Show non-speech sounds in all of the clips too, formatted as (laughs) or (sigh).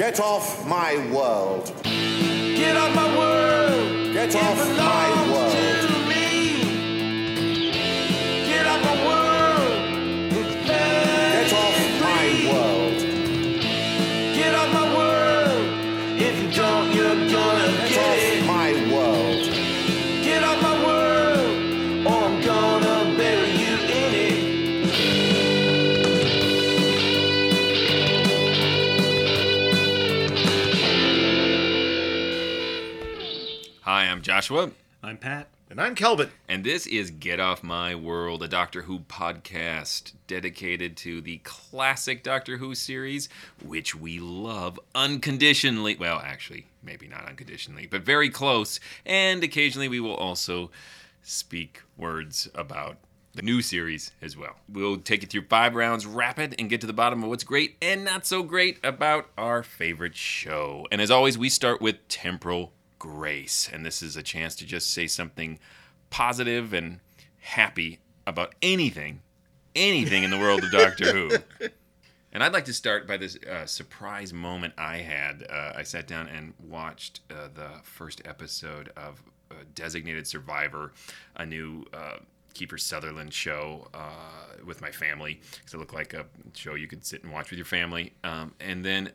Get off my world. Get off my world. Get It off my world. Hi, I'm Joshua, I'm Pat. And I'm Kelvin. and this is Get Off My World, a Doctor Who podcast dedicated to the classic Doctor Who series, which we love unconditionally. Well, actually, maybe not unconditionally, but very close. And occasionally we will also speak words about the new series as well. We'll take you through five rounds rapid and get to the bottom of what's great and not so great about our favorite show. And as always, we start with temporal grace. And this is a chance to just say something positive and happy about anything, anything in the world of Doctor Who. (laughs) And I'd like to start by this uh, surprise moment I had. Uh, I sat down and watched uh, the first episode of uh, Designated Survivor, a new uh, Kiefer Sutherland show uh, with my family, because it looked like a show you could sit and watch with your family. Um, and then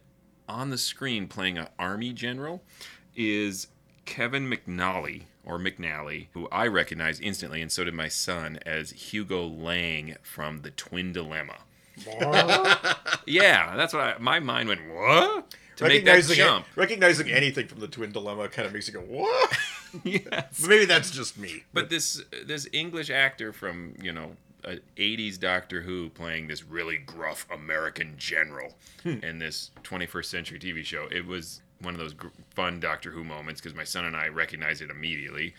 on the screen, playing an army general, is Kevin McNally or McNally, who I recognized instantly, and so did my son, as Hugo Lang from The Twin Dilemma. (laughs) Yeah, that's what I, my mind went. What to make that recognizing, jump? recognizing anything from the Twin Dilemma kind of makes you go, what? (laughs) yes. But maybe that's just me. But this this English actor from you know a 80s Doctor Who playing this really gruff American general hmm. in this 21st century TV show. It was one of those gr- fun Doctor Who moments because my son and I recognized it immediately.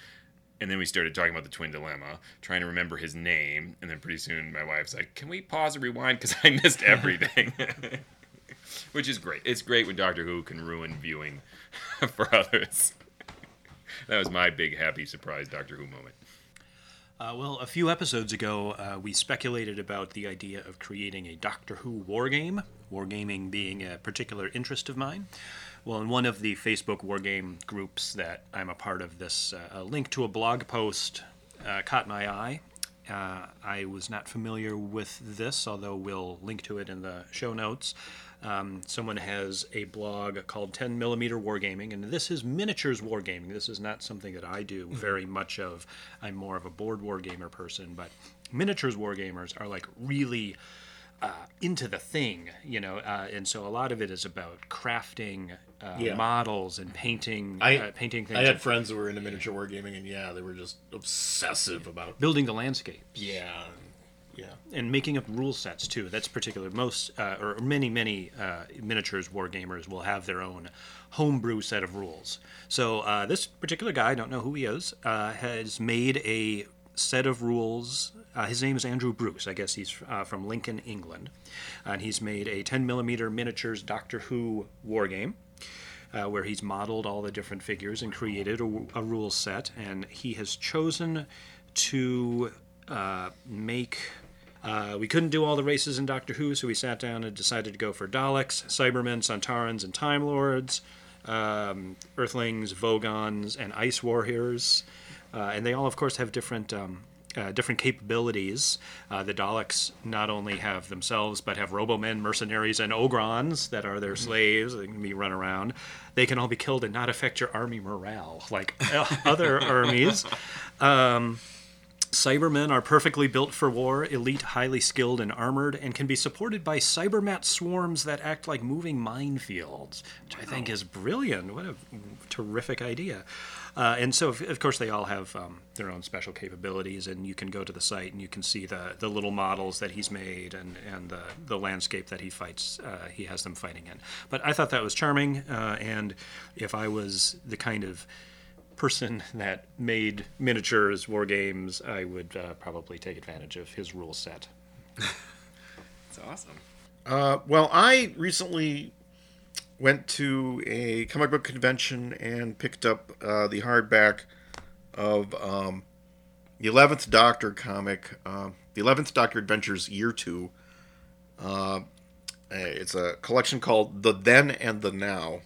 And then we started talking about the twin dilemma, trying to remember his name. And then pretty soon my wife's like, Can we pause and rewind? Because I missed (laughs) everything. (laughs) Which is great. It's great when Doctor Who can ruin viewing (laughs) for others. that was my big happy surprise Doctor Who moment. Uh, well, a few episodes ago, uh, we speculated about the idea of creating a Doctor Who war wargame, wargaming being a particular interest of mine. Well, in one of the Facebook wargame groups that I'm a part of, this uh, a link to a blog post uh, caught my eye. Uh, I was not familiar with this, although we'll link to it in the show notes. Um, someone has a blog called 10 Millimeter Wargaming, and this is miniatures wargaming. This is not something that I do very much of. I'm more of a board wargamer person, but miniatures wargamers are like really uh, into the thing, you know, uh, and so a lot of it is about crafting uh, Yeah. models and painting, I, uh, painting things, I had friends who were into miniature wargaming, and yeah, they were just obsessive about. building the landscape. Yeah. Yeah. and making up rule sets too. That's particular. Most uh, or many many uh, miniatures war gamers will have their own homebrew set of rules. So uh, this particular guy, I don't know who he is, uh, has made a set of rules. Uh, his name is Andrew Bruce. I guess he's uh, from Lincoln, England, and he's made a 10 millimeter miniatures Doctor Who war game. Uh, where he's modeled all the different figures and created a, a rule set, and he has chosen to uh, make uh, we couldn't do all the races in Doctor Who, so we sat down and decided to go for Daleks, Cybermen, Sontarans, and Time Lords, um, Earthlings, Vogons, and Ice Warriors. Uh, and they all, of course, have different. Um, uh, different capabilities. Uh, the Daleks not only have themselves, but have Robomen, mercenaries, and Ogrons that are their slaves. They can be run around. They can all be killed and not affect your army morale like uh, other (laughs) armies. Cybermen are perfectly built for war, elite, highly skilled, and armored, and can be supported by cybermat swarms that act like moving minefields, which I think is brilliant. What a terrific idea. Uh, and so, of, of course, they all have um, their own special capabilities, and you can go to the site and you can see the, the little models that he's made and, and the, the landscape that he fights, uh, he has them fighting in. But I thought that was charming, uh, and if I was the kind of person (laughs) that made miniatures war games, I would uh, probably take advantage of his rule set. (laughs) It's awesome. Uh, well, I recently went to a comic book convention and picked up uh, the hardback of um, the Eleventh Doctor comic, uh, the Eleventh Doctor Adventures Year Two. Uh, it's it's a collection called The Then and the Now.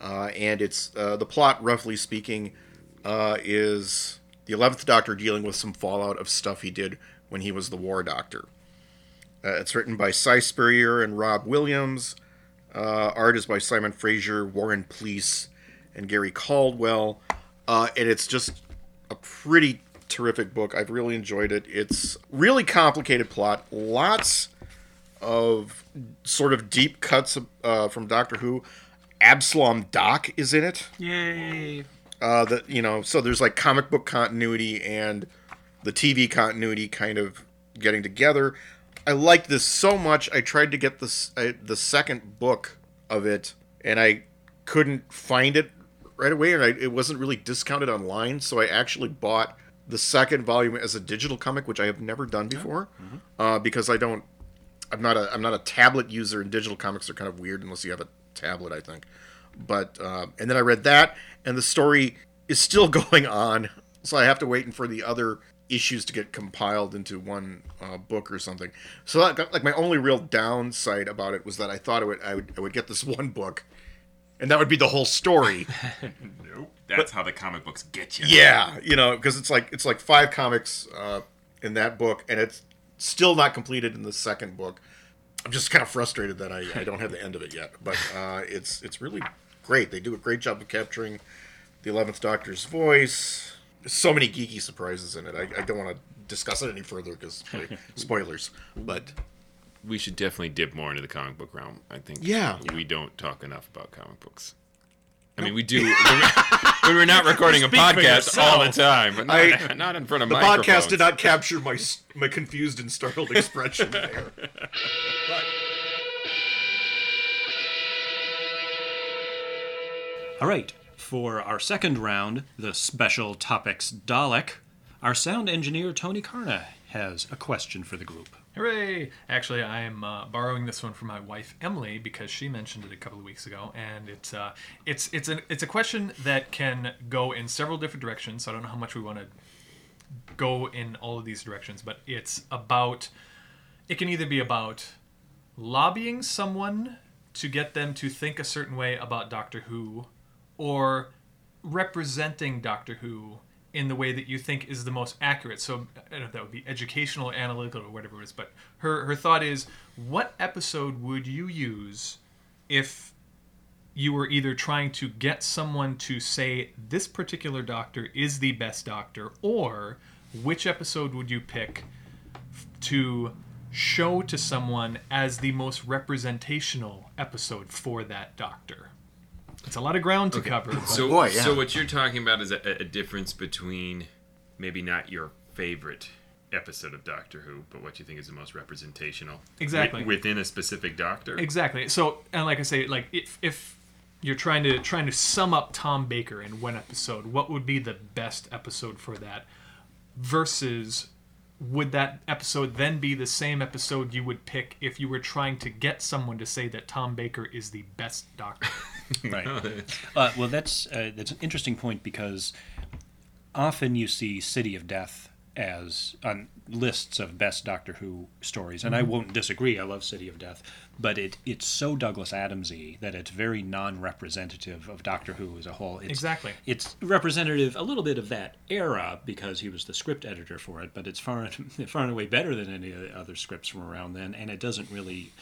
Uh, and it's uh, the plot, roughly speaking, uh, is the Eleventh Doctor dealing with some fallout of stuff he did when he was the War Doctor. It's written by Si Spurrier and Rob Williams. Uh, art is by Simon Fraser, Warren Pleece, and Gary Caldwell. Uh, and it's just a pretty terrific book. I've really enjoyed it. It's really complicated plot, lots of sort of deep cuts uh, from Doctor Who. Abslom Daak is in it. Yay! Uh, that you know, so there's like comic book continuity and the TV continuity kind of getting together. I liked this so much. I tried to get this uh, the second book of it, and I couldn't find it right away, and I, it wasn't really discounted online. So I actually bought the second volume as a digital comic, which I have never done before, uh, because I don't. I'm not a I'm not a tablet user, and digital comics are kind of weird unless you have a tablet, I think. But uh, and then I read that, and the story is still (laughs) going on, so I have to wait and for the other issues to get compiled into one uh, book or something. So that, like my only real downside about it was that I thought it would I would I would get this (laughs) one book, and that would be the whole story. (laughs) Nope. That's how the comic books get you. Yeah, you know, because it's like it's like five comics uh, in that book, and it's still not completed in the second book. I'm just kind of frustrated that I, I don't have the end of it yet, but uh, it's it's really great. They do a great job of capturing the Eleventh Doctor's voice. There's so many geeky surprises in it. I, I don't want to discuss it any further because (laughs) spoilers. But We should definitely dip more into the comic book realm. I think. Yeah. We don't talk enough about comic books. I mean, we do when we're, not (laughs) recording a Speak for podcast all the time, but not, I- not in front of the podcast did not capture my my confused and startled expression (laughs) there. All right, for our second round, the special topics Dalek, our sound engineer Tony Karna has a question for the group. Hooray! Actually, I am uh, borrowing this one from my wife Emily because she mentioned it a couple of weeks ago, and it's uh, it's it's a it's a question that can go in several different directions. So I don't know how much we want to go in all of these directions, but it's about it can either be about lobbying someone to get them to think a certain way about Doctor Who, or representing Doctor Who in the way that you think is the most accurate. So I don't know if that would be educational, analytical, or whatever it is. But her her thought is, what episode would you use if you were either trying to get someone to say this particular doctor is the best doctor, or which episode would you pick to show to someone as the most representational episode for that doctor? It's a lot of ground to cover. but- So, boy, yeah. so what you're talking about is a, a difference between maybe not your favorite episode of Doctor Who, but what you think is the most representational. Exactly. wi- within a specific Doctor. Exactly. So, and like I say, like if if you're trying to trying to sum up Tom Baker in one episode, what would be the best episode for that? Versus, would that episode then be the same episode you would pick if you were trying to get someone to say that Tom Baker is the best Doctor? (laughs) Right. uh, well, that's uh, that's an interesting point because often you see City of Death as on lists of best Doctor Who stories, and I mm-hmm. won't disagree. I love City of Death, but it it's so Douglas Adamsy that it's very non-representative of Doctor Who as a whole. It's, Exactly. It's representative a little bit of that era because he was the script editor for it, but it's far (laughs) far and away better than any of the other scripts from around then, and it doesn't really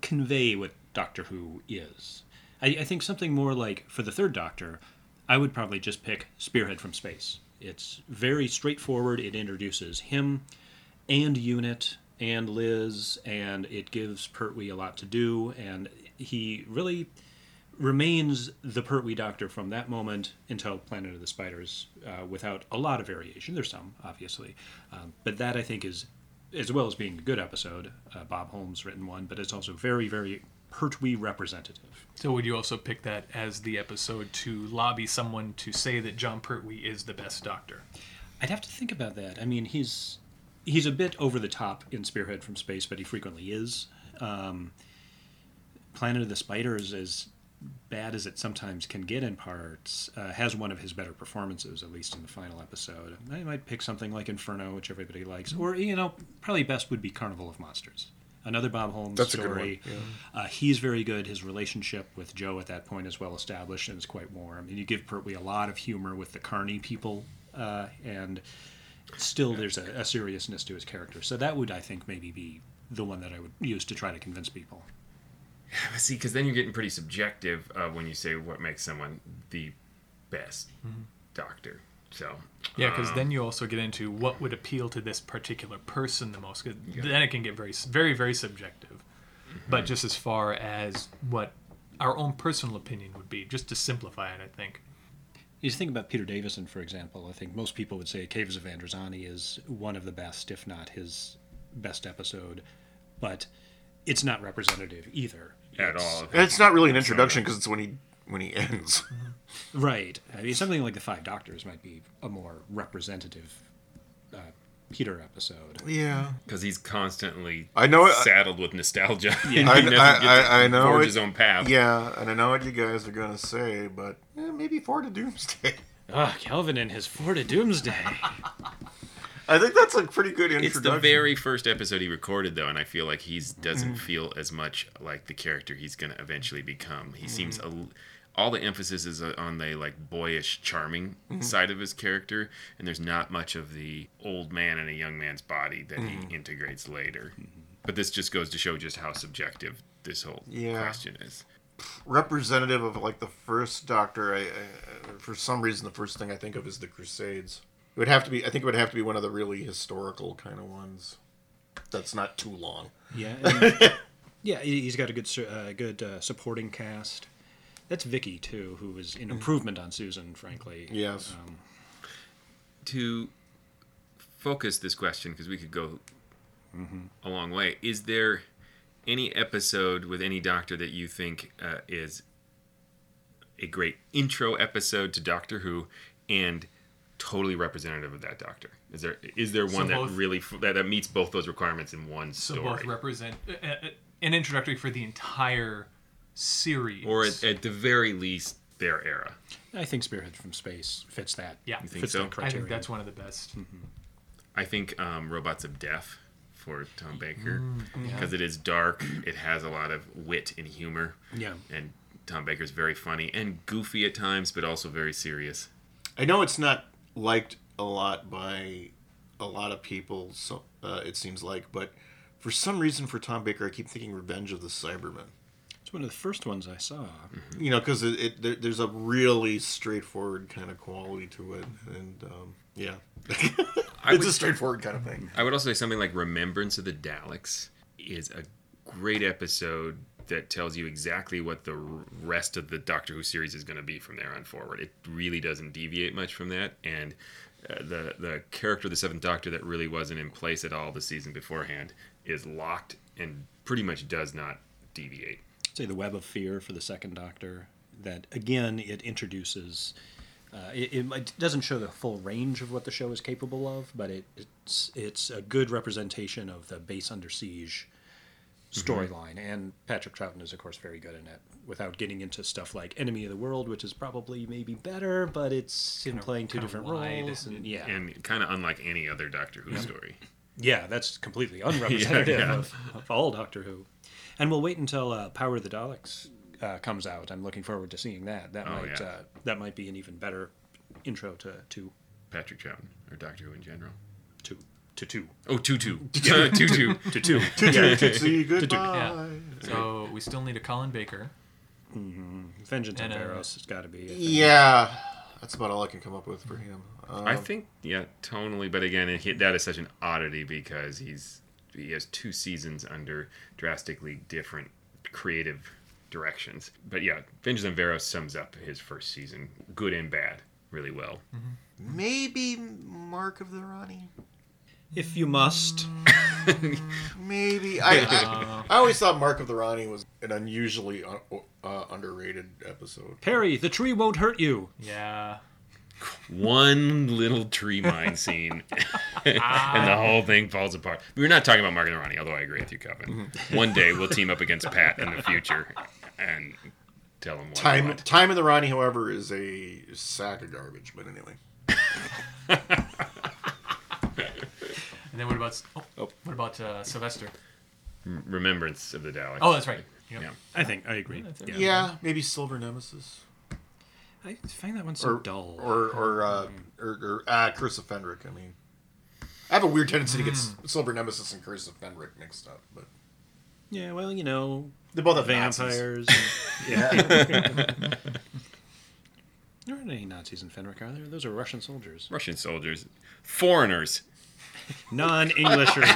convey what Doctor Who is. I, I think something more like for the third Doctor, I would probably just pick Spearhead from Space. It's very straightforward. It introduces him and Unit and Liz, and it gives Pertwee a lot to do, and he really remains the Pertwee Doctor from that moment until Planet of the Spiders, uh, without a lot of variation. There's some, obviously, um, but that I think is, as well as being a good episode. Uh, Bob Holmes written one, but it's also very, very Pertwee representative. so, would you also pick that as the episode to lobby someone to say that Jon Pertwee is the best Doctor? I'd have to think about that. I mean, he's he's a bit over the top in Spearhead from Space, but he frequently is. Um, Planet of the Spiders, as bad as it sometimes can get in parts, uh, has one of his better performances, at least in the final episode. I might pick something like Inferno, which everybody likes, or you know, probably best would be Carnival of Monsters. Another Bob Holmes That's a good story. one, Uh, he's very good. His relationship with Jo at that point is well established and is quite warm. And you give Pertwee a lot of humor with the Carney people, uh, and still there's a, a seriousness to his character. So that would, I think, maybe be the one that I would use to try to convince people. Yeah, (laughs) See, because then you're getting pretty subjective uh, when you say what makes someone the best doctor. So Yeah, because um, then you also get into what would appeal to this particular person the most. 'cause Then it can get very, very, very subjective. Mm-hmm. But just as far as what our own personal opinion would be, just to simplify it, I think. You think about Peter Davison, for example. I think most people would say Caves of Androzani is one of the best, if not his best episode. But it's not representative either. at It's- all. It's not really an introduction because it's when he when he (laughs) ends. Right. I mean, something like the Five Doctors might be a more representative uh, Peter episode. Yeah, because he's constantly I know it- saddled with nostalgia. (laughs) I, He never I, gets I, I know forge it- his own path. Yeah, and I know what you guys are gonna say, but eh, maybe Four to Doomsday. (laughs) Ah, Calvin and his Four to Doomsday. I think that's a pretty good introduction. It's the very first episode he recorded, though, and I feel like he doesn't Mm. feel as much like the character he's going to eventually become. Mm. He seems a, l- all the emphasis is on the like boyish, charming Mm-hmm. side of his character, and there's not much of the old man in a young man's body that Mm-hmm. he integrates later. But this just goes to show just how subjective this whole Yeah. question is. representative of like the first Doctor. I, I, for some reason, the first thing I think of is the Crusades. It would have to be. I think it would have to be one of the really historical kind of ones. That's not too long. Yeah. and- (laughs) yeah, he- he's got a good uh, good uh, supporting cast. That's Vicki too, who is an improvement on Susan, frankly. Yes. Um, to focus this question because we could go a long way is there any episode with any doctor that you think uh, is a great intro episode to doctor who and totally representative of that doctor is there is there one that both- really that, that meets both those requirements in one So story both represent uh, uh, an introductory for the entire series. or at, at the very least their era I think Spearhead from Space fits that. Yeah. You think fits so? that I I think that's one of the best. I think um, Robots of Death for Tom Baker Mm, because it is dark. It has a lot of wit and humor. Yeah. And Tom Baker's very funny and goofy at times, but also very serious. I know it's not liked a lot by a lot of people. So uh, it seems like, but for some reason, for Tom Baker, I keep thinking Revenge of the Cybermen. It's one of the first ones I saw. You know, because it, it there, there's a really straightforward kind of quality to it, and um, yeah, (laughs) it's would, a straightforward kind of thing. I would also say something like Remembrance of the Daleks is a great episode that tells you exactly what the rest of the Doctor Who series is going to be from there on forward. It really doesn't deviate much from that, and uh, the the character of the Seventh Doctor that really wasn't in place at all the season beforehand is locked and pretty much does not deviate. Say the web of fear for the second doctor that again it introduces uh, it, it doesn't show the full range of what the show is capable of but it, it's it's a good representation of the base under siege storyline. And patrick troughton is of course very good in it without getting into stuff like enemy of the world which is probably maybe better but it's him playing two different roles and yeah. And kind of unlike any other Doctor Who story. yeah that's completely (laughs) unrepresentative yeah. Of, of all doctor who and we'll wait until uh, Power of the Daleks uh, comes out. I'm looking forward to seeing that. That Oh, might yeah. uh, that might be an even better intro to to Patrick Troughton or Doctor Who in general. to to two Oh, Tutu. Tutu. (laughs) to two. (laughs) Tootsie, goodbye. Yeah. So we still need a Colin Baker. Vengeance on And, uh, Varos has got to be. I think. Yeah, that's about all I can come up with for him. Um, I think, yeah, tonally, but again, it, that is such an oddity because he's he has two seasons under drastically different creative directions. But yeah, Vengeance on Varos sums up his first season, good and bad, really well. maybe Mark of the Rani. If you must, (laughs) Maybe I, I, (laughs) I always thought Mark of the Rani was an unusually uh, uh, underrated episode. Peri, the tree won't hurt you. Yeah. One little tree mine scene, (laughs) and the whole thing falls apart. We're not talking about Mark and Rani, although I agree with you, Kevin. One day we'll team up against Pat in the future and tell him what Time want. Time of the Rani, however, is a sack of garbage. But anyway, (laughs) And then what about oh, what about uh, Sylvester? Remembrance of the Daleks. Oh, that's right. Yep. Yeah. I think I agree. Yeah. Yeah, maybe Silver Nemesis. I find that one so Or, dull. or or uh, or, or uh, Curse of Fenric. I mean, I have a weird tendency to get S- Silver Nemesis and Curse of Fenric mixed up, but yeah, well, you know, they're both have vampires. (laughs) and- yeah. (laughs) (laughs) there aren't any Nazis in Fenric, are there? Those are Russian soldiers. Russian soldiers, foreigners. Non-Englishers.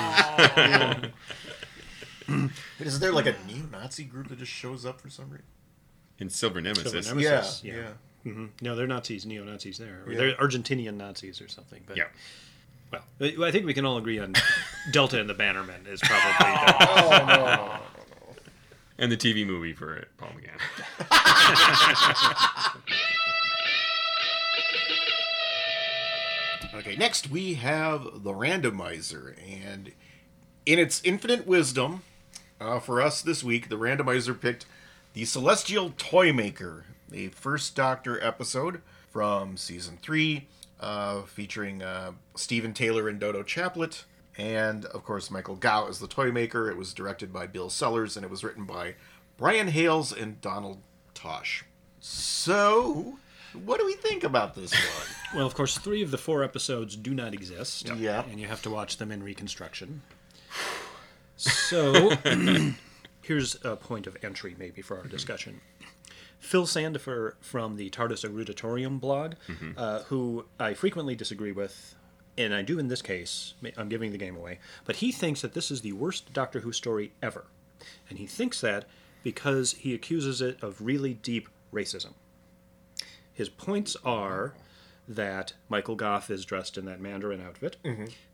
Is there like a neo-Nazi group that just shows up for some reason? In Silver Nemesis. Silver Nemesis. yeah, yeah. yeah. Hmm No, they're Nazis, neo-Nazis there. Or Yeah. They're Argentinian Nazis or something. But Yeah. well, I I think we can all agree on (laughs) Delta and the Bannermen is probably the, (laughs) And the TV movie for it, Paul McGann. (laughs) Okay, next we have the randomizer, and in its infinite wisdom, uh, for us this week, the randomizer picked the Celestial Toy Maker, a First Doctor episode from season three, uh, featuring uh, Steven Taylor and Dodo Chaplet, and of course Michael Gough as the Toy Maker. It was directed by Bill Sellars, and it was written by Brian Hayles and Donald Tosh. So, what do we think about this one? (laughs) Well, of course, three of the four episodes do not exist. Yeah. And you have to watch them in reconstruction. (sighs) So, (clears throat) here's a point of entry, maybe, for our discussion. Phil Sandifer from the TARDIS Eruditorum blog, uh, who I frequently disagree with, and I do in this case, I'm giving the game away, but he thinks that this is the worst Doctor Who story ever. And he thinks that because he accuses it of really deep racism. His points are that Michael Gough is dressed in that Mandarin outfit,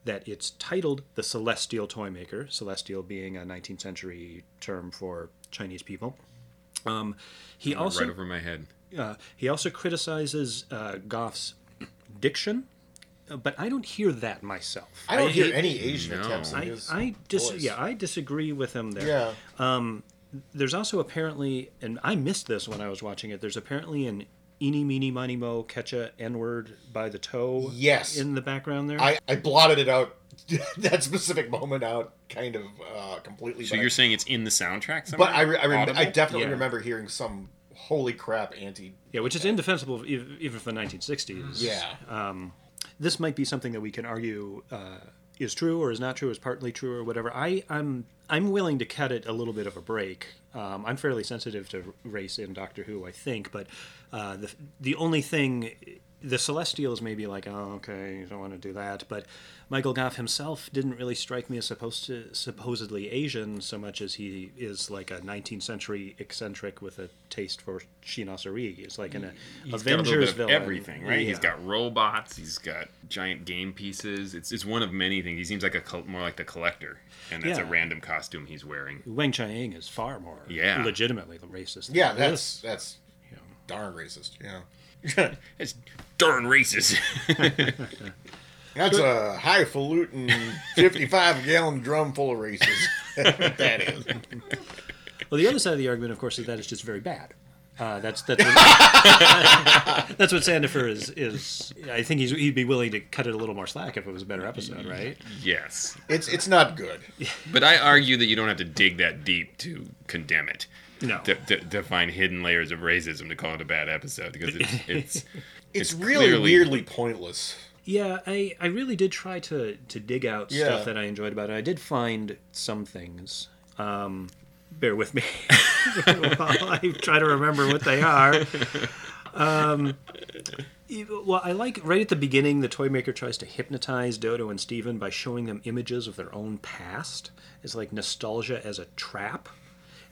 that it's titled the Celestial Toy Maker, Celestial being a 19th century term for Chinese people. Um, he also right over my head. uh, he also criticizes uh, Gough's diction, uh, but I don't hear that myself. I don't hear hate- any Asian No. attempts. in I, his I dis- voice. yeah, I disagree with him there. Yeah. There's also apparently, and I missed this when I was watching it. There's apparently an eeny meeny miny mo catch a n word by the toe. Yes. in the background there. I, I blotted it out, (laughs) that specific moment out, kind of uh, completely. So you're saying it's in the soundtrack somewhere? but I, re- I, rem- I definitely Yeah. remember hearing some holy crap anti. yeah, which is indefensible even for the 1960s. Yeah. this might be something that we can argue uh, is true or is not true, is partly true or whatever. I, I'm I'm willing to cut it a little bit of a break. Um, I'm fairly sensitive to race in Doctor Who, I think, but uh, the the only thing. The Celestials may be like, oh, okay, you don't want to do that. But Michael Gough himself didn't really strike me as supposed to, supposedly Asian so much as he is like a 19th century eccentric with a taste for chinoiserie. It's like an He's got a Avengers little bit of villain. everything, right? He's got robots. He's got giant game pieces. It's, it's one of many things. He seems like a col- more like the collector, and that's Yeah. a random costume he's wearing. Weng-Chiang is far more Yeah. legitimately the racist. than Yeah, this. that's that's darn racist. Yeah. (laughs) It's darn racist. (laughs) That's a highfalutin 55 gallon drum full of races. (laughs) that is. Well, the other side of the argument, of course, is that it's just very bad. Uh, that's that's what, that's what Sandifer is is. I think he's, he'd be willing to cut it a little more slack if it was a better episode, right? yes. It's it's not good. But I argue that you don't have to dig that deep to condemn it. No. To, to, to find hidden layers of racism to call it a bad episode because it's (laughs) it's It's, It's really clearly- weirdly pointless. Yeah, I, I really did try to, to dig out Yeah. stuff that I enjoyed about it. I did find some things. Um, bear with me (laughs) while I try to remember what they are. Um, well, I like right at the beginning, the toy maker tries to hypnotize Dodo and Steven by showing them images of their own past. It's like nostalgia as a trap.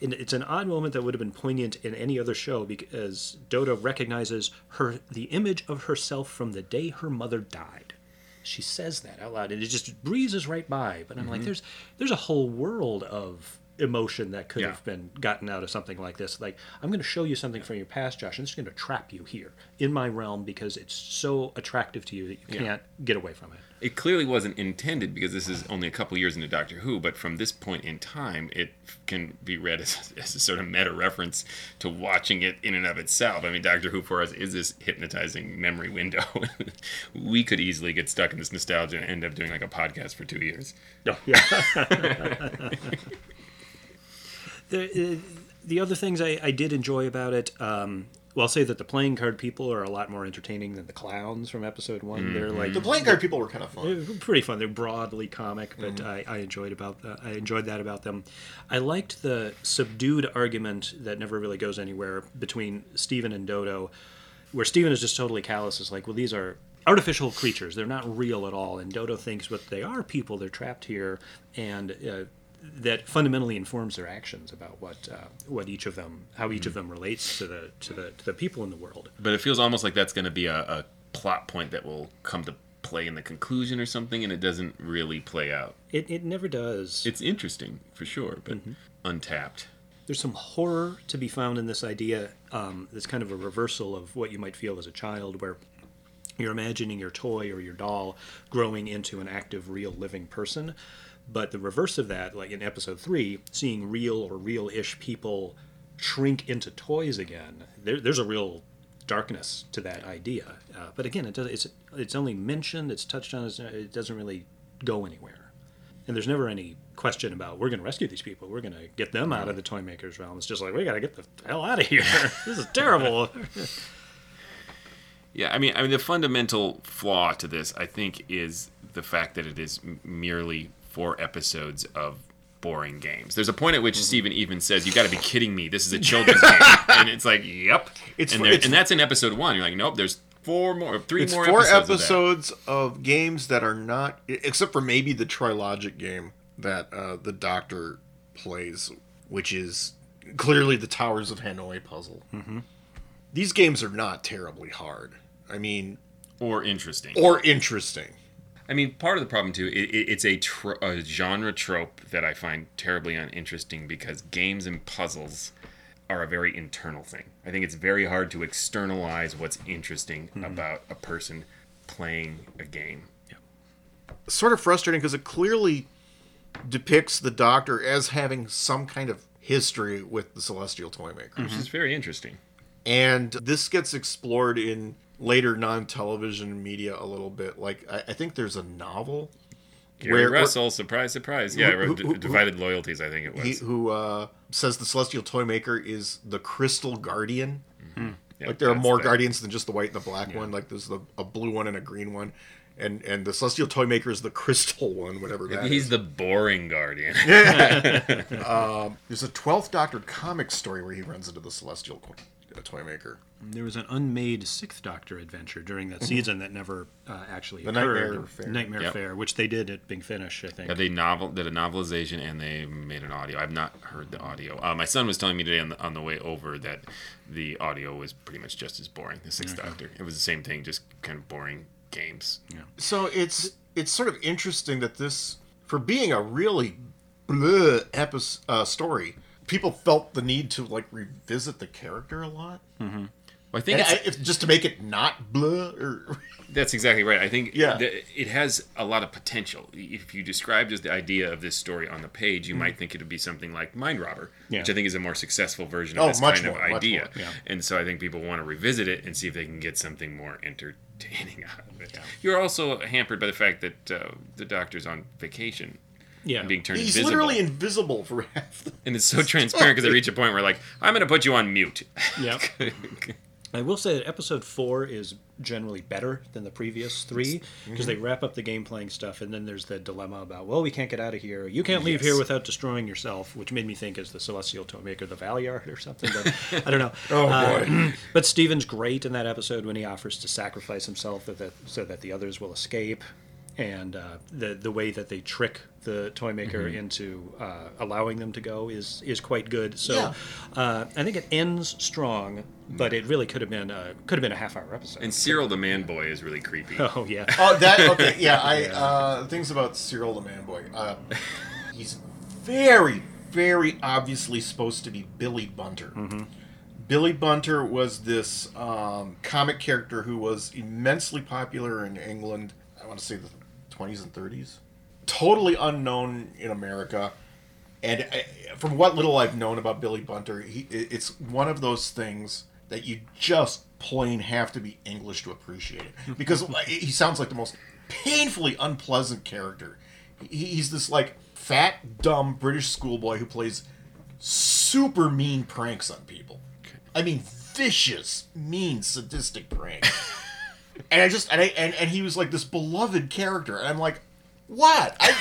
And it's an odd moment that would have been poignant in any other show because Dodo recognizes her the image of herself from the day her mother died. She says that out loud, and it just breezes right by. But I'm Mm-hmm. like, there's there's a whole world of emotion that could Yeah. have been gotten out of something like this. Like, I'm going to show you something from your past, Josh. I'm just going to trap you here in my realm because it's so attractive to you that you Yeah. can't get away from it. it clearly wasn't intended because this is only a couple years into Doctor Who, but from this point in time, it can be read as, (laughs) as a sort of meta reference to watching it in and of itself. I mean, Doctor Who for us is this hypnotizing memory window. (laughs) we could easily get stuck in this nostalgia and end up doing like a podcast for two years. Oh, yeah. (laughs) The, uh, the other things I, I did enjoy about it, um, well, I'll say that the playing card people are a lot more entertaining than the clowns from episode one. They're like The playing card people were kind of fun. they're pretty fun. They're broadly comic, but I, I enjoyed about uh, I enjoyed that about them. I liked the subdued argument that never really goes anywhere between Steven and Dodo, where Steven is just totally callous. Is like, well, these are artificial creatures. They're not real at all. And Dodo thinks, but they are people. They're trapped here, and uh, that fundamentally informs their actions about what uh, what each of them, how each of them relates to the to the to the people in the world. But it feels almost like that's going to be a, a plot point that will come to play in the conclusion or something, and it doesn't really play out. It it never does. It's interesting for sure, but untapped. there's some horror to be found in this idea um, that's kind of a reversal of what you might feel as a child where you're imagining your toy or your doll growing into an active real living person but the reverse of that like in episode 3 seeing real or real-ish people shrink into toys again there, there's a real darkness to that idea uh, but again it does, it's, it's only mentioned it's touched on it doesn't really go anywhere and there's never any question about we're going to rescue these people. We're going to get them out of the toy maker's realm. It's just like we got to get the hell out of here. (laughs) this is terrible. (laughs) Yeah, I mean, I mean, the fundamental flaw to this, I think, is the fact that it is merely four episodes of boring games. There's a point at which Mm-hmm. Steven even says, "You got to be kidding me! This is a (laughs) children's game," and it's like, "Yep." It's- and, it's- and that's in episode one. You're like, "Nope." There's four more, three more four episodes. of that." of, games that are not, except for maybe the Trilogic game that uh, the Doctor plays, which is clearly the Towers of Hanoi puzzle. Mm-hmm. These games are not terribly hard. I mean, or interesting. or interesting. I mean, part of the problem too, it, it, it's a, tro- a genre trope that I find terribly uninteresting because games and puzzles are a very internal thing. I think it's very hard to externalize what's interesting mm-hmm. about a person playing a game. Sort of frustrating because it clearly depicts the Doctor as having some kind of history with the Celestial Toymaker. Which is mm-hmm. very interesting. and this gets explored in later non-television media a little bit like i, I think there's a novel Gary Where- where- Russell, surprise, surprise. Yeah, Who- who- who- Divided Loyalties, I think it was. he, who uh, says the celestial toy maker is the crystal guardian mm-hmm. hmm. Yeah, like there are more the- guardians than just the white and the black one like there's the, a blue one and a green one and and the celestial toy maker is the crystal one whatever that He's is. the boring guardian. (laughs) Um, there's a 12th doctor comic story where he runs into the celestial co- uh, toy maker there was an unmade Sixth Doctor adventure during that season that never uh, actually The occurred. Nightmare Fair. Nightmare Yep. Fair, which they did at Big Finish, I think. Yeah, they novel did a novelization and they made an audio. I've not heard the audio. Uh, my son was telling me today on the, on the way over that the audio was pretty much just as boring. The Sixth Doctor. It was the same thing, just kind of boring games. So it's it's sort of interesting that this, for being a really bleh episode uh, story, people felt the need to like revisit the character a lot, Well, I think it's, I, if, just to make it not bleh. Or (laughs) that's exactly right. I think Yeah. it has a lot of potential. If you describe just the idea of this story on the page, you might think it would be something like Mind Robber, Yeah. which I think is a more successful version Oh, of this much kind of more, much idea. more, yeah. And so I think people want to revisit it and see if they can get something more entertaining (laughs) out of it. You're also hampered by the fact that uh, the doctor's on vacation. Yeah. and being turned he's invisible. literally invisible for (laughs) half. The, and it's so transparent because they reach a point where like I'm going to put you on mute. (laughs) Yep. (laughs) I will say that episode four is generally better than the previous three because they wrap up the game playing stuff, and then there's the dilemma about, well, we can't get out of here. You can't leave here without destroying yourself, which made me think is the Celestial Toymaker, the Valeyard or something. But I don't know. oh Uh, boy! (clears throat) But Steven's great in that episode when he offers to sacrifice himself so that, so that the others will escape. And uh, the the way that they trick the toy maker into uh, allowing them to go is is quite good. So Yeah. uh, I think it ends strong, but it really could have been a, could have been a half hour episode. And Cyril the man boy is really creepy. (laughs) oh yeah, oh, that okay? Yeah, I (laughs) uh, things about Cyril the Man Boy. Uh, he's very, very obviously supposed to be Billy Bunter. Billy Bunter was this um, comic character who was immensely popular in England. I want to say the 20s and 30s. Totally unknown in America. And I, from what little I've known about Billy Bunter, he, it's one of those things that you just plain have to be English to appreciate it (laughs) because uh, he sounds like the most painfully unpleasant character. He, he's this like fat, dumb British schoolboy who plays super mean pranks on people. I mean, vicious, mean, sadistic pranks. (laughs) and I just and I and, and he was like this beloved character, and I'm like, what? I,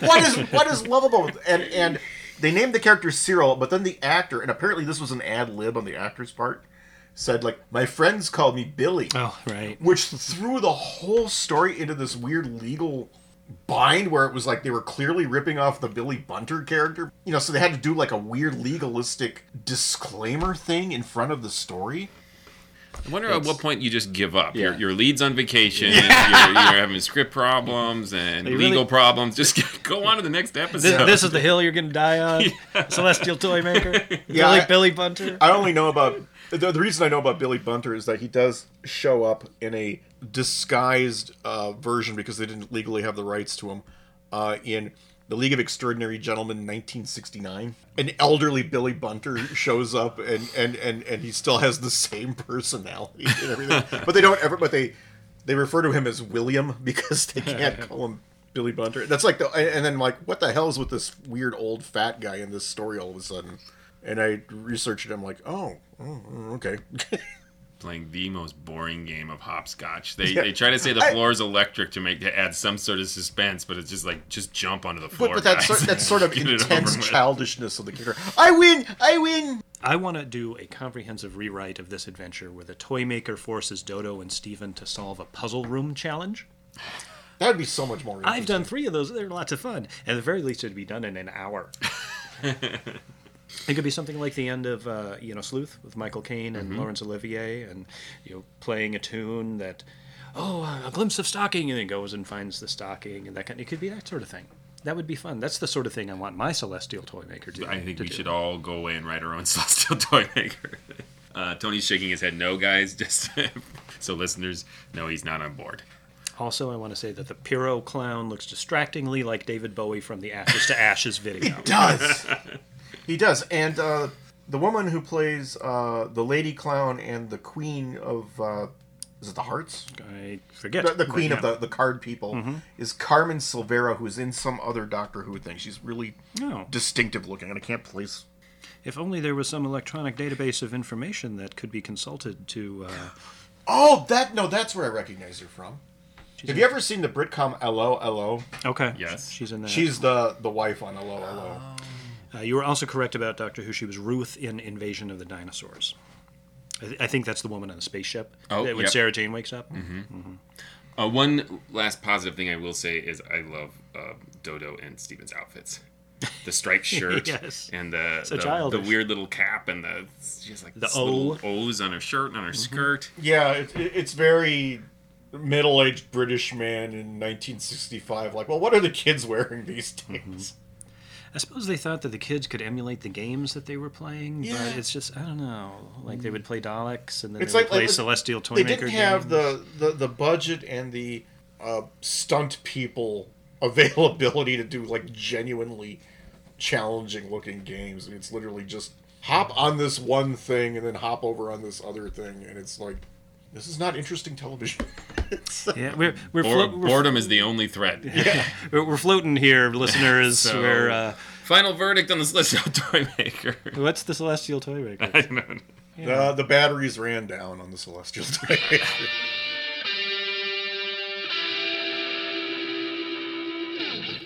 what is what is lovable? And and they named the character Cyril, but then the actor, and apparently this was an ad lib on the actor's part, said like, my friends called me Billy Oh, right. which threw the whole story into this weird legal bind where it was like they were clearly ripping off the Billy Bunter character. You know, so they had to do like a weird legalistic disclaimer thing in front of the story. I wonder at what point you just give up. Your, Yeah. your lead's on vacation. (laughs) You're, you're having script problems and They really- legal problems. Just (laughs) go on to the next episode. this is the hill you're going to die on. (laughs) Celestial Toy Maker. Yeah, Billy, I- Billy Bunter. I only know about the, the reason I know about Billy Bunter is that he does show up in a disguised uh, version because they didn't legally have the rights to him uh, in the League of Extraordinary Gentlemen 1969. An elderly Billy Bunter shows up and and and and he still has the same personality and everything, (laughs) but they don't ever. But they they refer to him as William because they can't (laughs) call him. Billy Bunter. That's like the, and then like, what the hell is with this weird old fat guy in this story all of a sudden? And I researched it. I'm like, oh, oh, okay. (laughs) playing the most boring game of hopscotch. They Yeah. they try to say the I- floor is electric to make to add some sort of suspense, but it's just like just jump onto the floor. but but that's guys. sort, that's sort of (laughs) Get it intense with. childishness of the character. I win. I win. I want to do a comprehensive rewrite of this adventure where the toy maker forces Dodo and Steven to solve a puzzle room challenge. (sighs) That would be so much more. I've done three of those. They're lots of fun. At the very least, it'd be done in an hour. (laughs) (laughs) it could be something like the end of uh, you know Sleuth with Michael Caine and Laurence Olivier, and you know playing a tune that oh a glimpse of stocking, and then goes and finds the stocking, and that kind. It could be that sort of thing. That would be fun. That's the sort of thing I want my celestial toy maker to. Do. I think to we do. should all go away and write our own (laughs) celestial toy maker. (laughs) Uh, Tony's shaking his head. No, guys, (laughs) just so listeners know he's not on board. Also, I want to say that the Pyro clown looks distractingly like David Bowie from the Ashes to Ashes video. does. He does. And uh, the woman who plays uh, the lady clown and the queen of uh, is it the hearts? I forget. The, the but queen of the, the card people is Carmen Silvera, who's in some other Doctor Who thing. She's really Oh. distinctive looking, and I can't place. If only there was some electronic database of information that could be consulted to. Uh, Oh, that no, that's where I recognize her from. Have you ever seen the Britcom LO LO? okay. Yes. She's in that. She's the the wife on LO LO. Uh, you were also correct about Doctor Who. She was Ruth in Invasion of the Dinosaurs. I, th- I think that's the woman on the spaceship. Oh, when yep. Sarah Jane wakes up. Uh, one last positive thing I will say is I love uh, Dodo and Steven's outfits. The striped (laughs) shirt Yes. and the So the, the weird little cap and the it's just like The O. little O's on her shirt and on her Mm-hmm. skirt. Yeah, it, it- it's very middle-aged British man in 1965. Like, well, what are the kids wearing these days? I suppose they thought that the kids could emulate the games that they were playing, Yeah. but it's just I don't know. Like they would play Daleks and then It's they would play like- Celestial Toy They didn't have games. the, the the budget and the uh, stunt people availability to do like genuinely challenging looking games. It's literally just hop on this one thing and then hop over on this other thing, and it's like this is not interesting television. (laughs) It's- Yeah, we're we're, Bor- flo- we're, boredom is the only threat. (laughs) we're, we're floating here, listeners. So- we're uh, Final verdict on the Celestial (laughs) Toy Maker. what's the Celestial Toy Maker? I don't know. Uh, the batteries ran down on the Celestial (laughs) Toy. maker.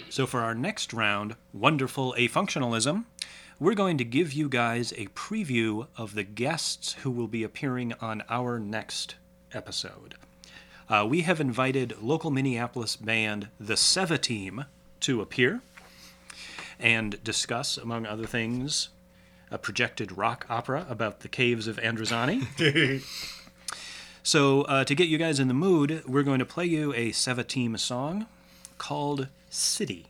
So for our next round, wonderful afunctionalism, we're going to give you guys a preview of the guests who will be appearing on our next episode. Uh, we have invited local Minneapolis band The Sevateem to appear and discuss, among other things, a projected rock opera about the caves of Androzani. (laughs) so, uh, to get you guys in the mood, we're going to play you a Sevateem song called City.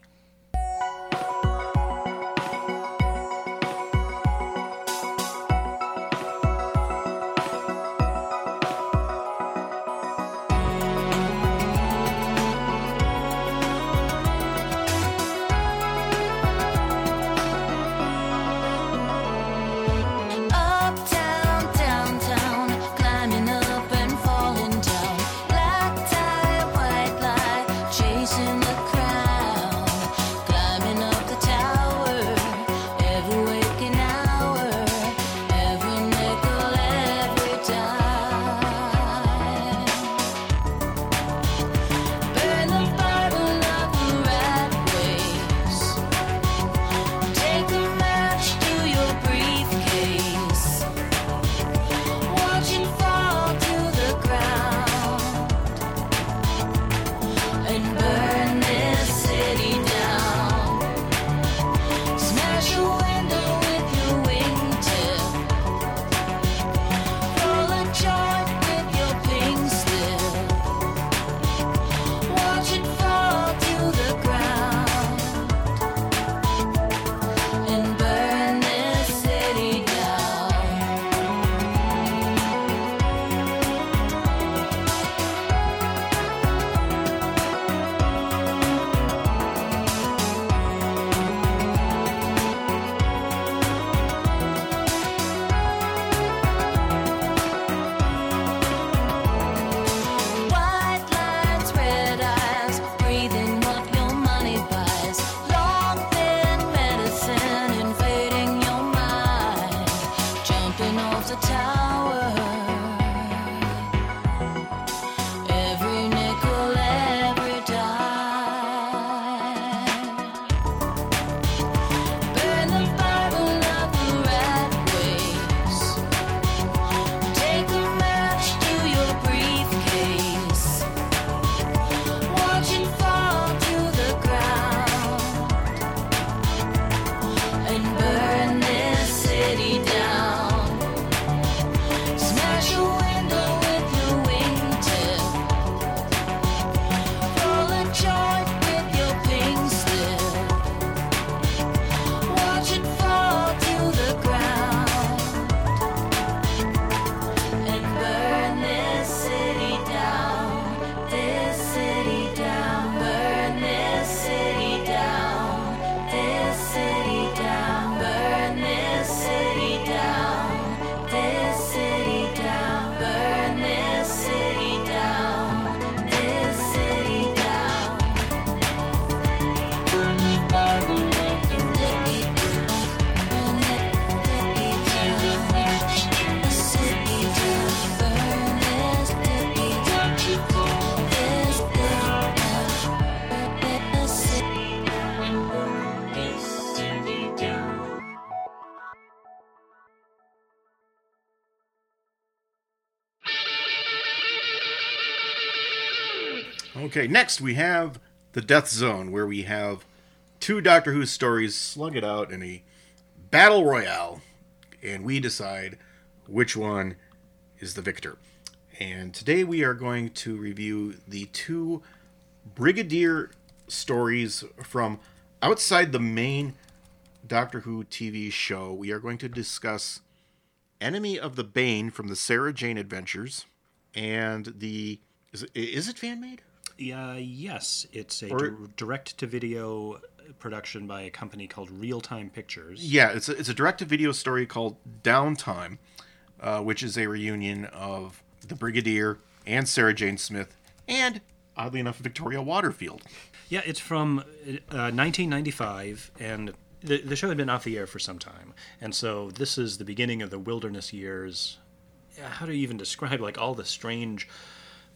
Okay, next we have the Death Zone, where we have two Doctor Who stories slug it out in a battle royale, and we decide which one is the victor. And today we are going to review the two Brigadier stories from outside the main Doctor Who TV show. We are going to discuss Enemy of the Bane from the Sarah Jane Adventures and the. Is it, is it fan made? Yeah, yes, it's a Or- direct to video production by a company called Real Time Pictures. Yeah, it's a, it's a direct to video story called Downtime, uh, which is a reunion of the Brigadier and Sarah Jane Smith and, oddly enough, Victoria Waterfield. Yeah, it's from uh, 1995, and the, the show had been off the air for some time. And so this is the beginning of the wilderness years. How do you even describe like all the strange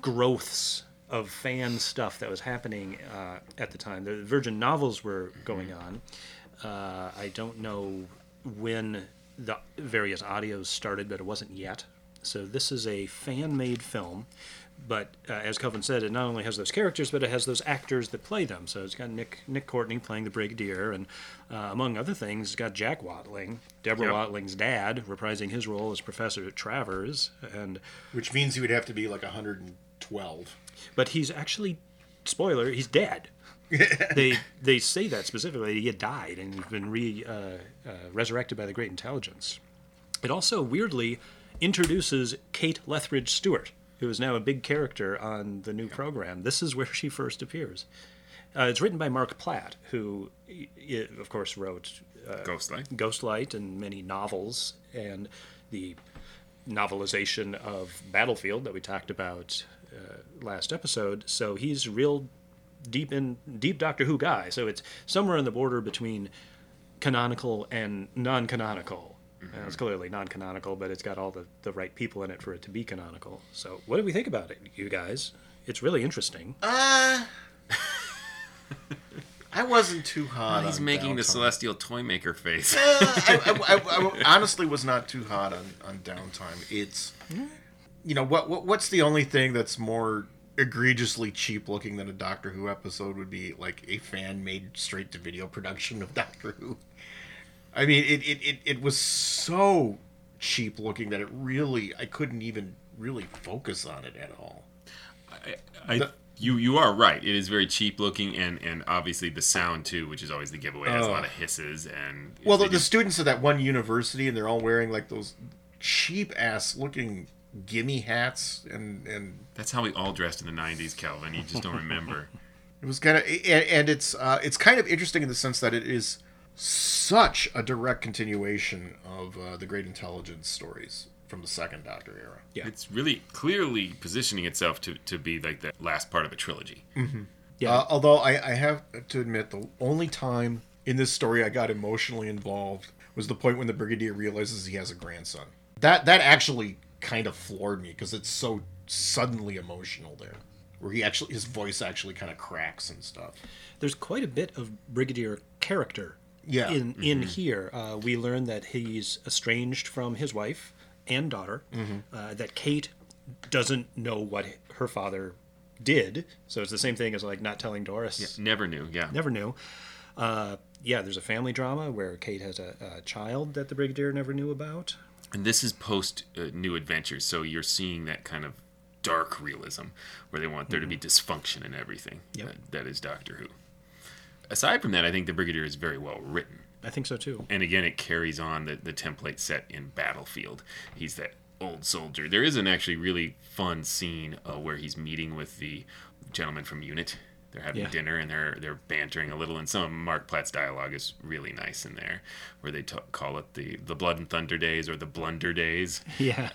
growths of fan stuff that was happening uh, at the time? The Virgin novels were going on. Uh, I don't know when the various audios started, but it wasn't yet. So this is a fan-made film, but uh, as Calvin said, it not only has those characters, but it has those actors that play them. So it's got Nick Nick Courtney playing the Brigadier, and uh, among other things, it's got Jack Watling, Deborah Yep. Watling's dad, reprising his role as Professor Travers, and Which means he would have to be like 112. but he's actually spoiler he's dead. (laughs) They they say that specifically he had died and he's been re uh, uh, resurrected by the great intelligence. It also weirdly introduces kate lethbridge stewart who is now a big character on the new program. This is where she first appears. Uh, it's written by mark platt who of course wrote uh, Ghostlight. Ghostlight and many novels, and the novelization of Battlefield that we talked about last episode. So he's real deep in deep Doctor Who guy. So it's somewhere on the border between canonical and non-canonical. And it's clearly non-canonical, but it's got all the, the right people in it for it to be canonical. So what do we think about it, you guys? It's really interesting. Uh, I wasn't too hot. He's on making the celestial toy maker face. Uh, I, I, I, I (laughs) honestly was not too hot on, on downtime. It's, you know, what, what what's the only thing that's more egregiously cheap looking than a Doctor Who episode would be like a fan made straight to video production of (laughs) Doctor Who. I mean, it, it, it, it was so cheap looking that it really I couldn't even really focus on it at all. I, The- you you are right. It is very cheap looking, and and obviously the sound too, which is always the giveaway. Has a lot of hisses and Well, the, the students of that one university, and they're all wearing like those cheap ass looking gimme hats, and and that's how we all dressed in the '90s, Calvin. You just don't remember. (laughs) it was kind of and, and it's uh, it's kind of interesting in the sense that it is such a direct continuation of uh, the Great Intelligence stories from the Second Doctor era. Yeah. It's really clearly positioning itself to, to be like the last part of a trilogy. Yeah. Uh, although I, I have to admit, the only time in this story I got emotionally involved was the point when the Brigadier realizes he has a grandson. That that actually kind of floored me because it's so suddenly emotional there, where he actually his voice actually kind of cracks and stuff. There's quite a bit of Brigadier character Yeah. in in here. Uh, we learn that he's estranged from his wife and daughter. Uh, that Kate doesn't know what her father did, so it's the same thing as like not telling Doris. Never knew. Yeah. Never knew. Uh, yeah, there's a family drama where Kate has a, a child that the Brigadier never knew about. And this is post uh, New Adventures, so you're seeing that kind of dark realism where they want there to be dysfunction in everything. Yep. That- that is Doctor Who. Aside from that, I think the Brigadier is very well written. I think so too. And again, it carries on the, the template set in Battlefield. He's that old soldier. There is an actually really fun scene uh, where he's meeting with the gentleman from Unit. They're having Yeah. dinner and they're they're bantering a little. And some of Mark Platt's dialogue is really nice in there, where they t- call it the the Blood and Thunder days or the Blunder days. Yeah.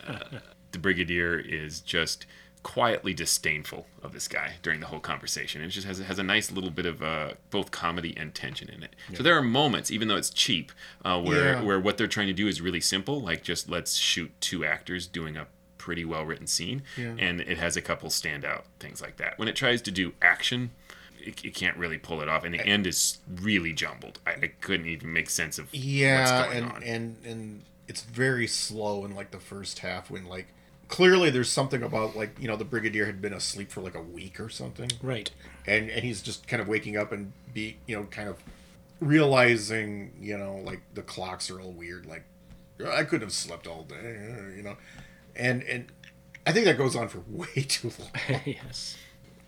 The Brigadier is just quietly disdainful of this guy during the whole conversation. It just has, has a nice little bit of uh, both comedy and tension in it. So there are moments, even though it's cheap, uh, where, Yeah. where what they're trying to do is really simple, like just let's shoot two actors doing a pretty well written scene. And it has a couple standout things like that. When it tries to do action, it, it can't really pull it off. And the end is really jumbled. I, I couldn't even make sense of what's Yeah, going and on. and and it's very slow in like the first half when like clearly there's something about like you know the brigadier had been asleep for like a week or something, right. and and he's just kind of waking up and be you know kind of realizing you know like the clocks are all weird like I couldn't have slept all day you know, and and I think that goes on for (laughs) way too long. (laughs) yes.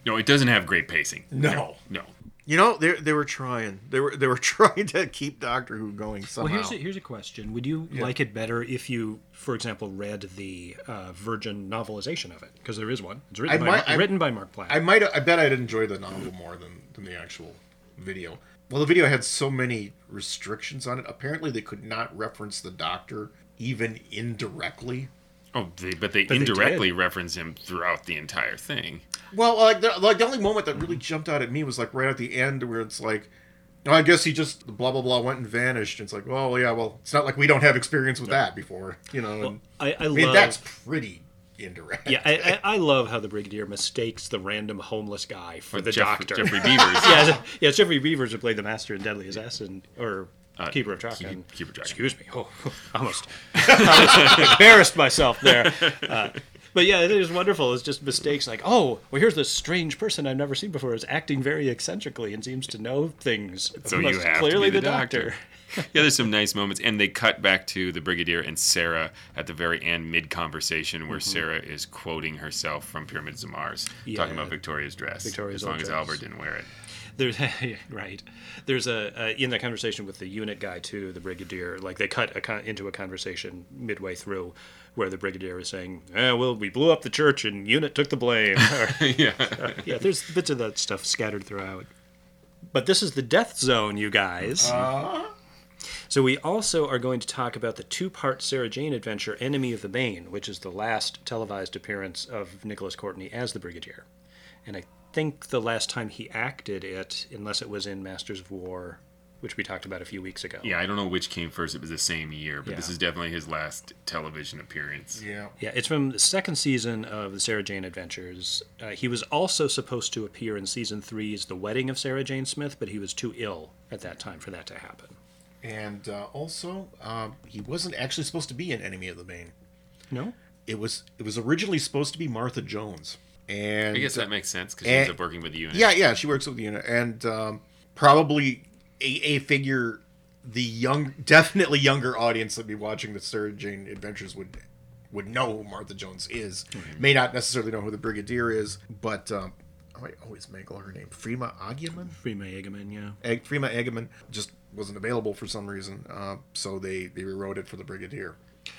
no, it doesn't have great pacing. No. No. You know they they were trying they were they were (laughs) trying to keep Doctor Who going somehow. Well, here's a, here's a question: Would you Yeah. like it better if you, for example, read the uh, Virgin novelization of it? Because there is one. It's written, I by, might- Mark- I- written by Mark Platt. I might. I bet I'd enjoy the novel more than than the actual video. Well, the video had so many restrictions on it. Apparently, they could not reference the Doctor even indirectly. Oh, they, but they they indirectly did. reference him throughout the entire thing. Well, like the, like the only moment that really jumped out at me was like right at the end where it's like, oh, I guess he just blah blah blah went and vanished. And it's like, well, yeah, well, it's not like we don't have experience with that before, you know. And, I, I I mean, love. that's pretty indirect. yeah, I, I, I love how the Brigadier mistakes the random homeless guy for With the Jeff- Doctor. Geoffrey Beevers. (laughs) yeah, yeah, Geoffrey Beevers who played the Master in Deadly Assassin, or Uh, Keeper of Keep- Traken. Keeper of. Excuse me. Oh, (laughs) almost, (laughs) almost embarrassed myself there. Uh, but yeah, it is wonderful. It's just mistakes like, oh, well, here's this strange person I've never seen before. is acting very eccentrically and seems to know things. So you have clearly to be the, doctor. (laughs) yeah, there's some nice moments, and they cut back to the Brigadier and Sarah at the very end, mid conversation, where Sarah is quoting herself from Pyramids of Mars, Yeah. talking about Victoria's dress. Victoria's as long old as. Albert didn't wear it. There's (laughs) right. There's a uh, in that conversation with the unit guy too. The brigadier, like they cut a into a conversation midway through, where the brigadier is saying, eh, "Well, we blew up the church and unit took the blame." Or- (laughs) yeah. (laughs) yeah, there's bits of that stuff scattered throughout. But this is the death zone, you guys. So we also are going to talk about the two-part Sarah Jane adventure, Enemy of the Bane, which is the last televised appearance of Nicholas Courtney as the Brigadier. And I think the last time he acted it, unless it was in Masters of War, which we talked about a few weeks ago. Yeah, I don't know which came first. It was the same year, but this is definitely his last television appearance. Yeah. Yeah, it's from the second season of the Sarah Jane Adventures. Uh, he was also supposed to appear in season three's The Wedding of Sarah Jane Smith, but he was too ill at that time for that to happen. And uh, also, um, he wasn't actually supposed to be an enemy of the Bane. No? It was it was originally supposed to be Martha Jones. And I guess that makes sense because he Eh, ends up working with the unit. Yeah, yeah, she works with the unit, and um, probably a, a figure the young, definitely younger audience that be watching the Sarah Jane Adventures would would know who Martha Jones is. May not necessarily know who the Brigadier is, but um, oh, I always mangle her name. Freema Agyeman. Freema Agyeman, yeah. Ag- Freema Agyeman just wasn't available for some reason, uh, so they they rewrote it for the Brigadier.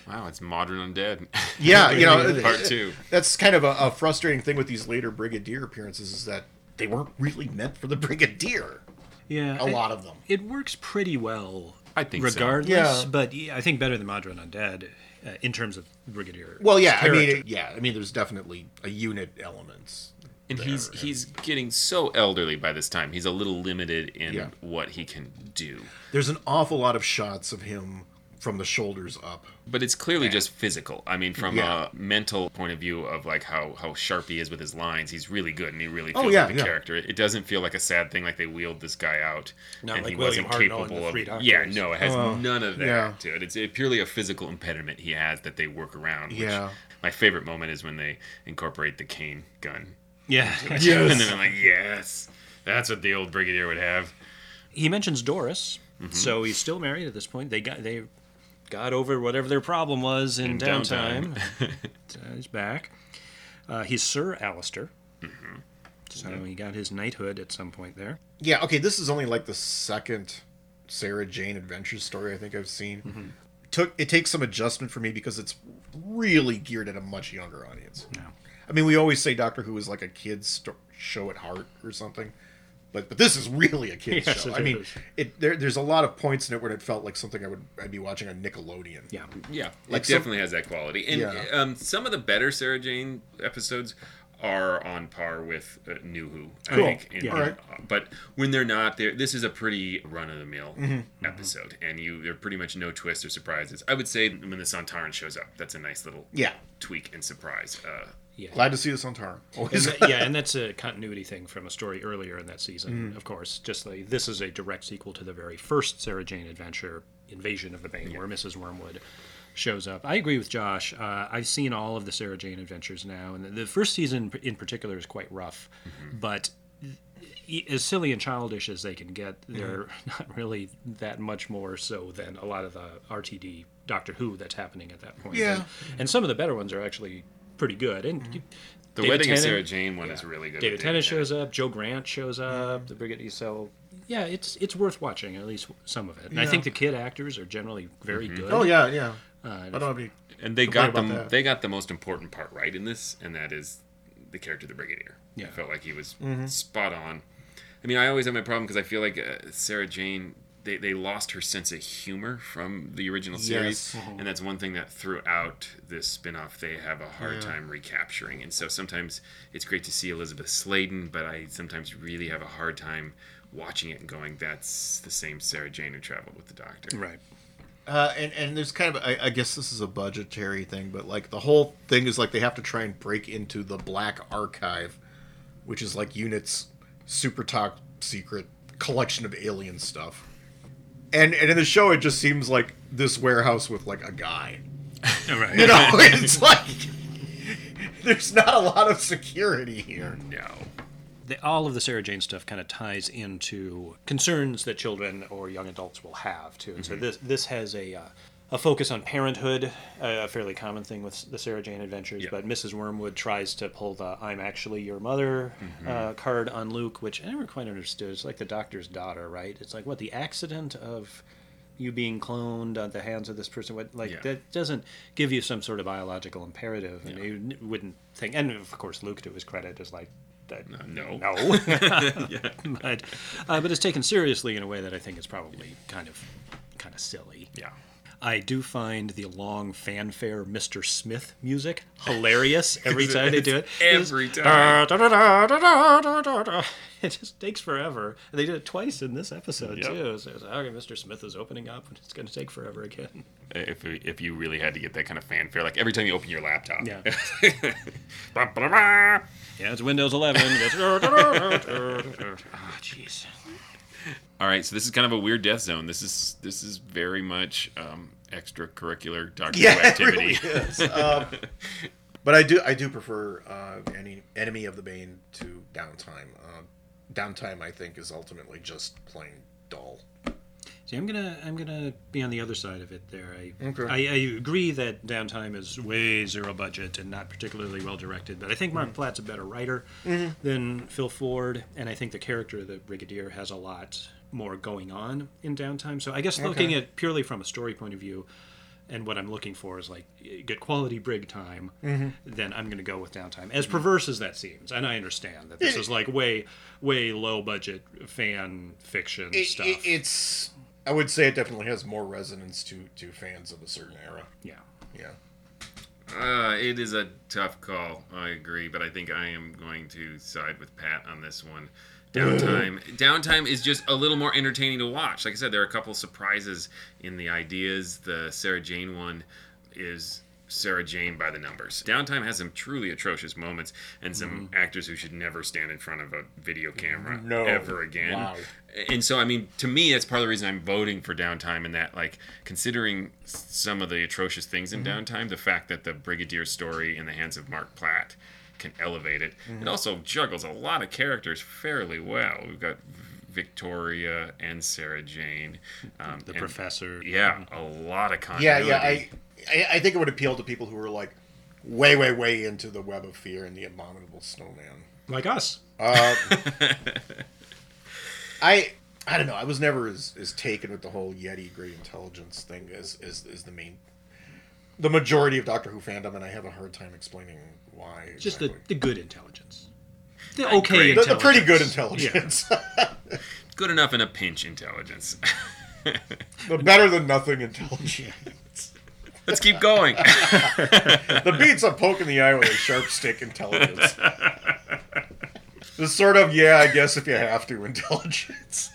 Wow, it's modern undead. (laughs) Yeah, you know, (laughs) Part two. that's kind of a, a frustrating thing with these later Brigadier appearances is that they weren't really meant for the Brigadier. Yeah. A I- lot of them. It works pretty well. I think so. regardless, Yeah. but yeah, I think better than Modern Undead uh, in terms of Brigadier. Well, yeah, I mean, it- yeah, I mean, there's definitely a unit elements. And there, he's he's getting so elderly by this time. He's a little limited in Yeah. what he can do. there's an awful lot of shots of him from the shoulders up. But it's clearly just physical. I mean, from Yeah. a mental point of view of like how how sharp he is with his lines, he's really good and he really Oh, feels yeah, like the yeah. character. It doesn't feel like a sad thing like they wheeled this guy out Not and like he William wasn't Hartnell capable of. Doctors. Yeah, no, it has Oh, none of that yeah. to it. It's purely a physical impediment he has that they work around. Which Yeah. My favorite moment is when they incorporate the cane gun. Yeah. (laughs) Yes. and then I'm like, yes, that's what the old brigadier would have. he mentions Doris, Mm-hmm. so he's still married at this point. They got they got over whatever their problem was in, In downtime. downtime. (laughs) he's back. Uh, he's Sir Alistair. Mm-hmm. So he got his knighthood at some point there. Yeah, okay, this is only like the second Sarah Jane adventure story I think I've seen. Mm-hmm. Took it takes some adjustment for me because it's really geared at a much younger audience. Yeah. I mean, we always say Doctor Who is like a kids sto- show at heart or something, but but this is really a kids (laughs) Yes, show. I mean, is. it there, there's a lot of points in it where it felt like something I would I'd be watching on Nickelodeon. Yeah. Yeah, Like it some- definitely has that quality. And Yeah. um, some of the better Sarah Jane episodes are on par with uh, New Who. I Cool. think. in- Yeah. Alright. uh, But when they're not, there, this is a pretty run of the mill Mm-hmm. episode, and you there are pretty much no twists or surprises. I would say when the Sontaran shows up, that's a nice little Yeah. tweak and surprise. Uh, Glad to see this on Tar. Always. And that- yeah, and that's a continuity thing from a story earlier in that season, Mm. of course. Just like this is a direct sequel to the very first Sarah Jane adventure, Invasion of the Bane, where Mrs. Wormwood shows up. I agree with Josh. Uh, I've seen all of the Sarah Jane adventures now, and the, the first season in particular is quite rough, Mm-hmm. but as silly and childish as they can get, Mm-hmm. they're (laughs) not really that much more so than a lot of the RTD Doctor Who that's happening at that point. Yeah. And, and some of the better ones are actually pretty good. And you- the David Wedding of Sarah Jane one is really good. David with Tennant Tennant. shows up. Jo Grant shows up. The Brigadier. So yeah, it's it's worth watching at least some of it. And I think the kid actors are generally very Mm-hmm. good. oh yeah, yeah. Uh, I don't have any. and they got about them. that. They got the most important part right in this, and that is the character of the Brigadier. Yeah. I felt like he was Mm-hmm. spot on. I mean, I always have my problem because I feel like uh, Sarah Jane. They, they lost her sense of humor from the original series, Yes. and that's one thing that throughout this spin-off they have a hard time recapturing. And so sometimes it's great to see Elizabeth Sladen, but I sometimes really have a hard time watching it and going, "That's the same Sarah Jane who traveled with the Doctor." right. Uh, and and there's kind of I, I guess this is a budgetary thing, but like the whole thing is like they have to try and break into the Black Archive, which is like Unit's super top secret collection of alien stuff. And and in the show, it just seems like this warehouse with like a guy. (laughs) Right. You know, (laughs) it's like there's not a lot of security here. No. the, all of the Sarah Jane stuff kind of ties into concerns that children or young adults will have too. And so this this has a uh, a focus on parenthood, a fairly common thing with the Sarah Jane adventures. Yeah. But Mrs. Wormwood tries to pull the "I'm actually your mother" uh, card on Luke, which I never quite understood. It's like the doctor's daughter, right? It's like what the accident of you being cloned at the hands of this person what like Yeah. that doesn't give you some sort of biological imperative and you wouldn't think and of course luke to his credit is like that no. no (laughs) (laughs) but uh, but it's taken seriously in a way that i think is probably kind of kind of silly Yeah. I do find the long fanfare Mr. Smith music hilarious every (laughs) time they do it. Every time. "Da, da, da, da, da, da, da, da." It just takes forever. And they did it twice in this episode Yep. too. So it's, okay, Mr. Smith is opening up, and it's going to take forever again. if if you really had to get that kind of fanfare, like every time you open your laptop. Yeah. (laughs) Yeah, it's Windows 11. (laughs) It's- da, da, da, da, da, da. Ah, jeez. All right, so this is kind of a weird death zone. This is this is very much um, extracurricular Doctor Who Yeah, (laughs) it activity. really. Um, but I do I do prefer uh, any enemy of the Bane to downtime. Uh, downtime, I think, is ultimately just plain dull. See, I'm gonna I'm gonna be on the other side of it. There, I Okay. I, I agree that downtime is way zero budget and not particularly well directed. But I think Mark mm-hmm. Platt's a better writer mm-hmm. than Phil Ford, and I think the character of the Brigadier has a lot more going on in downtime. So I guess looking at purely from a story point of view. And what I'm looking for is like good quality brig time. Then I'm going to go with downtime. As perverse as that seems, and I understand that this is like way, way low budget fan fiction It, stuff. it- it's I would say it definitely has more resonance to to fans of a certain era. yeah. Yeah. Uh, it is a tough call. I agree, but I think I am going to side with Pat on this one. Downtime. Downtime is just a little more entertaining to watch. Like I said, there are a couple surprises in the ideas. The Sarah Jane one is Sarah Jane by the numbers. Downtime has some truly atrocious moments and some mm-hmm. actors who should never stand in front of a video camera No. ever again. Wow. And so, I mean, to me, that's part of the reason I'm voting for Downtime. In that, like, considering some of the atrocious things in mm-hmm. Downtime, the fact that the Brigadier story in the hands of Mark Platt can elevate it. It also juggles a lot of characters fairly well. We've got Victoria and Sarah Jane. Um, The and- professor. Yeah, a lot of content Yeah, yeah. I, I I think it would appeal to people who are like way, way, way into the Web of Fear and the Abominable Snowman. Like us. (laughs) I I don't know. I was never as, as taken with the whole Yeti great intelligence thing as, as as the main the majority of Doctor Who fandom, and I have a hard time explaining why. Just the, the good intelligence. The okay great. the, intelligence. the pretty good intelligence. (laughs) Good enough in a pinch intelligence. (laughs) the better than nothing intelligence. (laughs) Let's keep going. the beats a poke in the eye with a sharp stick intelligence. the sort of yeah, I guess if you have to intelligence.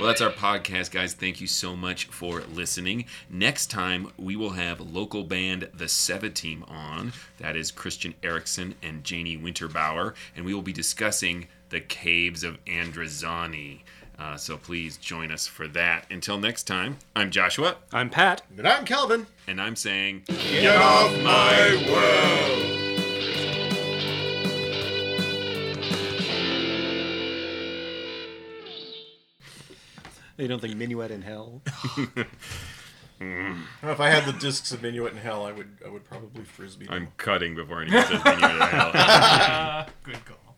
Well, that's our podcast, guys. Thank you so much for listening. Next time, we will have local band The Sevateem on. That is Christian Erickson and Janie Winterbauer. And we will be discussing the caves of Androzani. Uh, so please join us for that. Until next time, I'm Joshua, I'm Pat. And I'm Calvin. and I'm saying, Get off my world. You don't think Minuet in Hell? (laughs) Mm. If I had the discs of Minuet in Hell, I would I would probably frisbee. them. I'm cutting before anyone says, "Bring (laughs) you (laughs) Good hell."